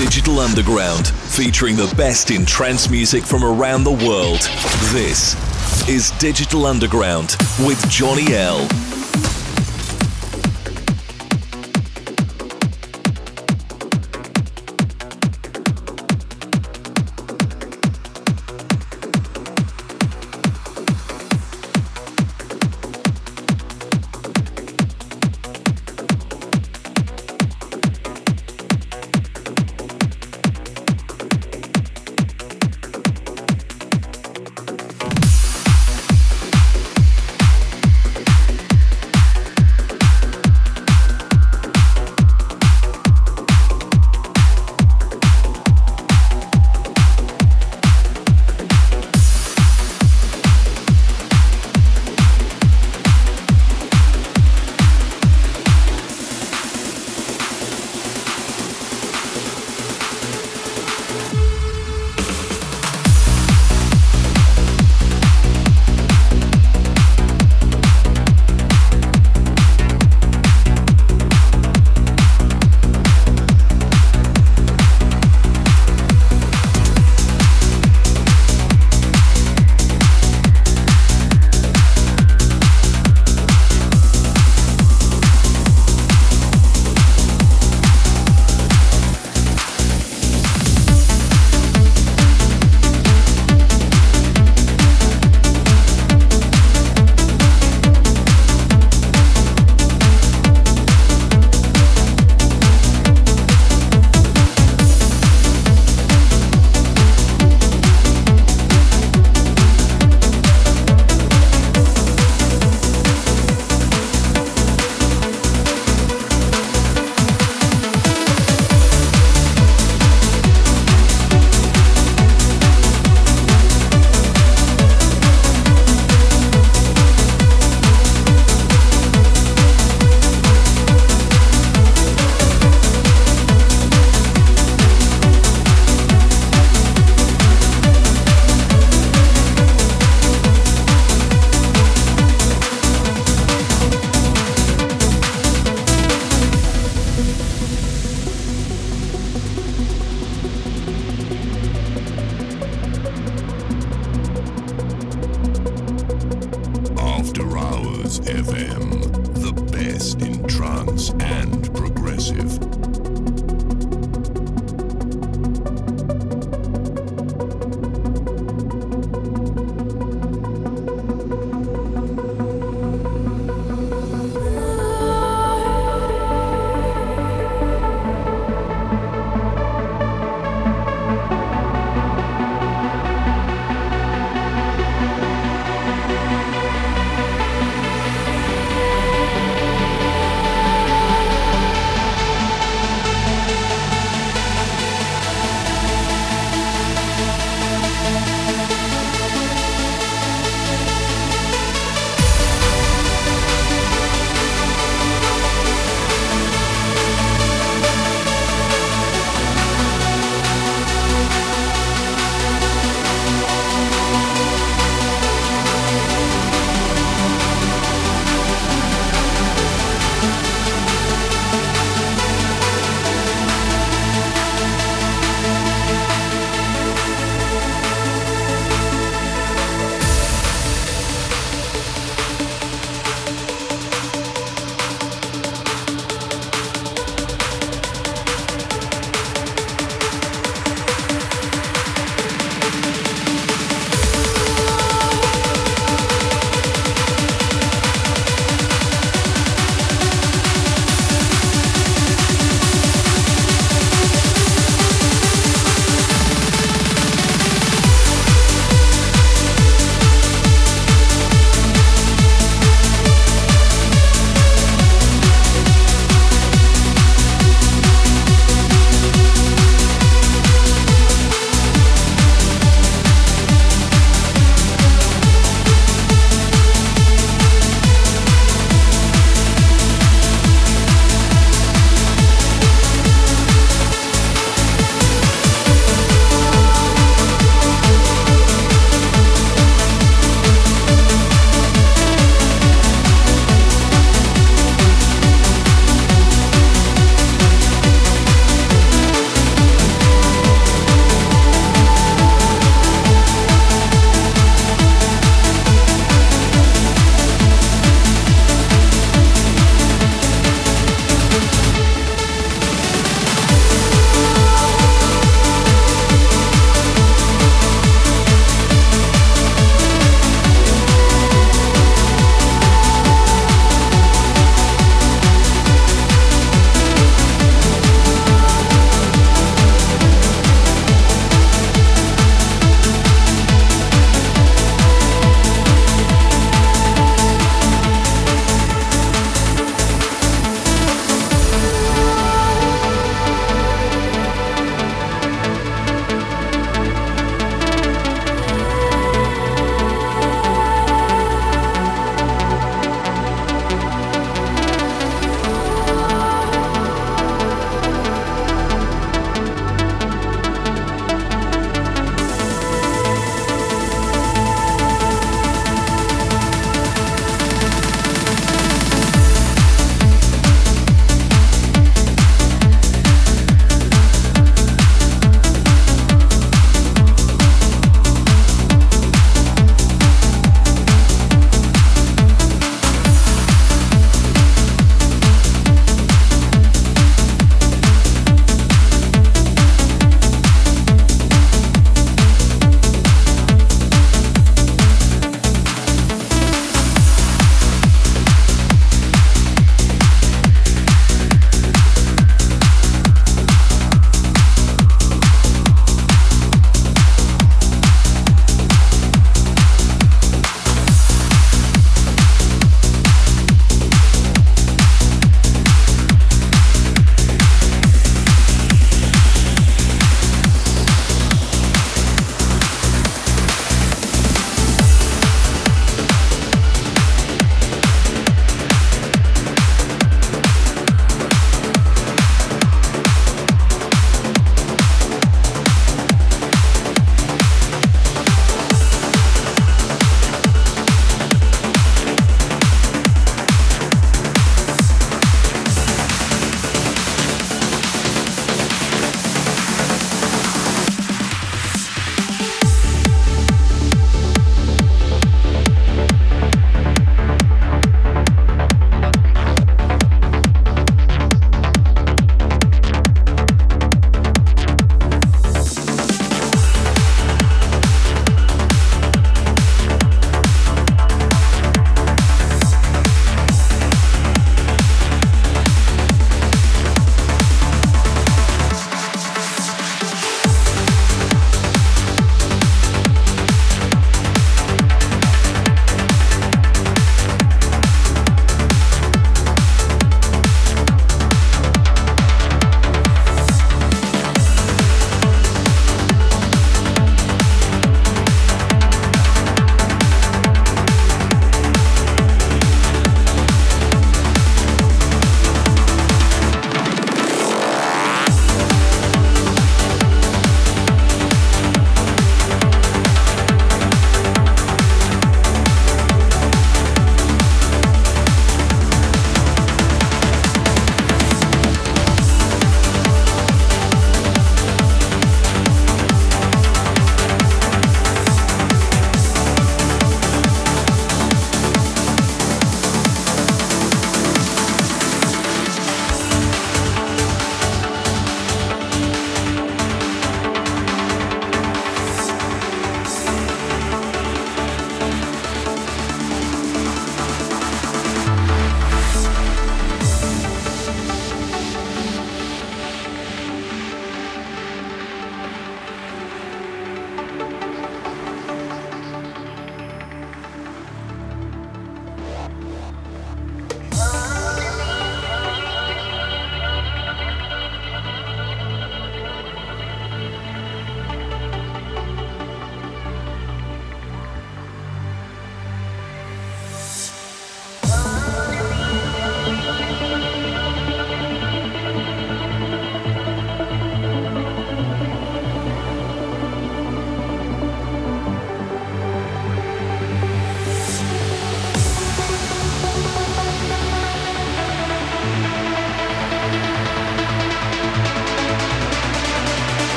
Digital Underground, featuring the best in trance music from around the world. This is Digital Underground with Johnny L.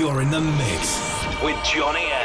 You're in the mix with Johnny L.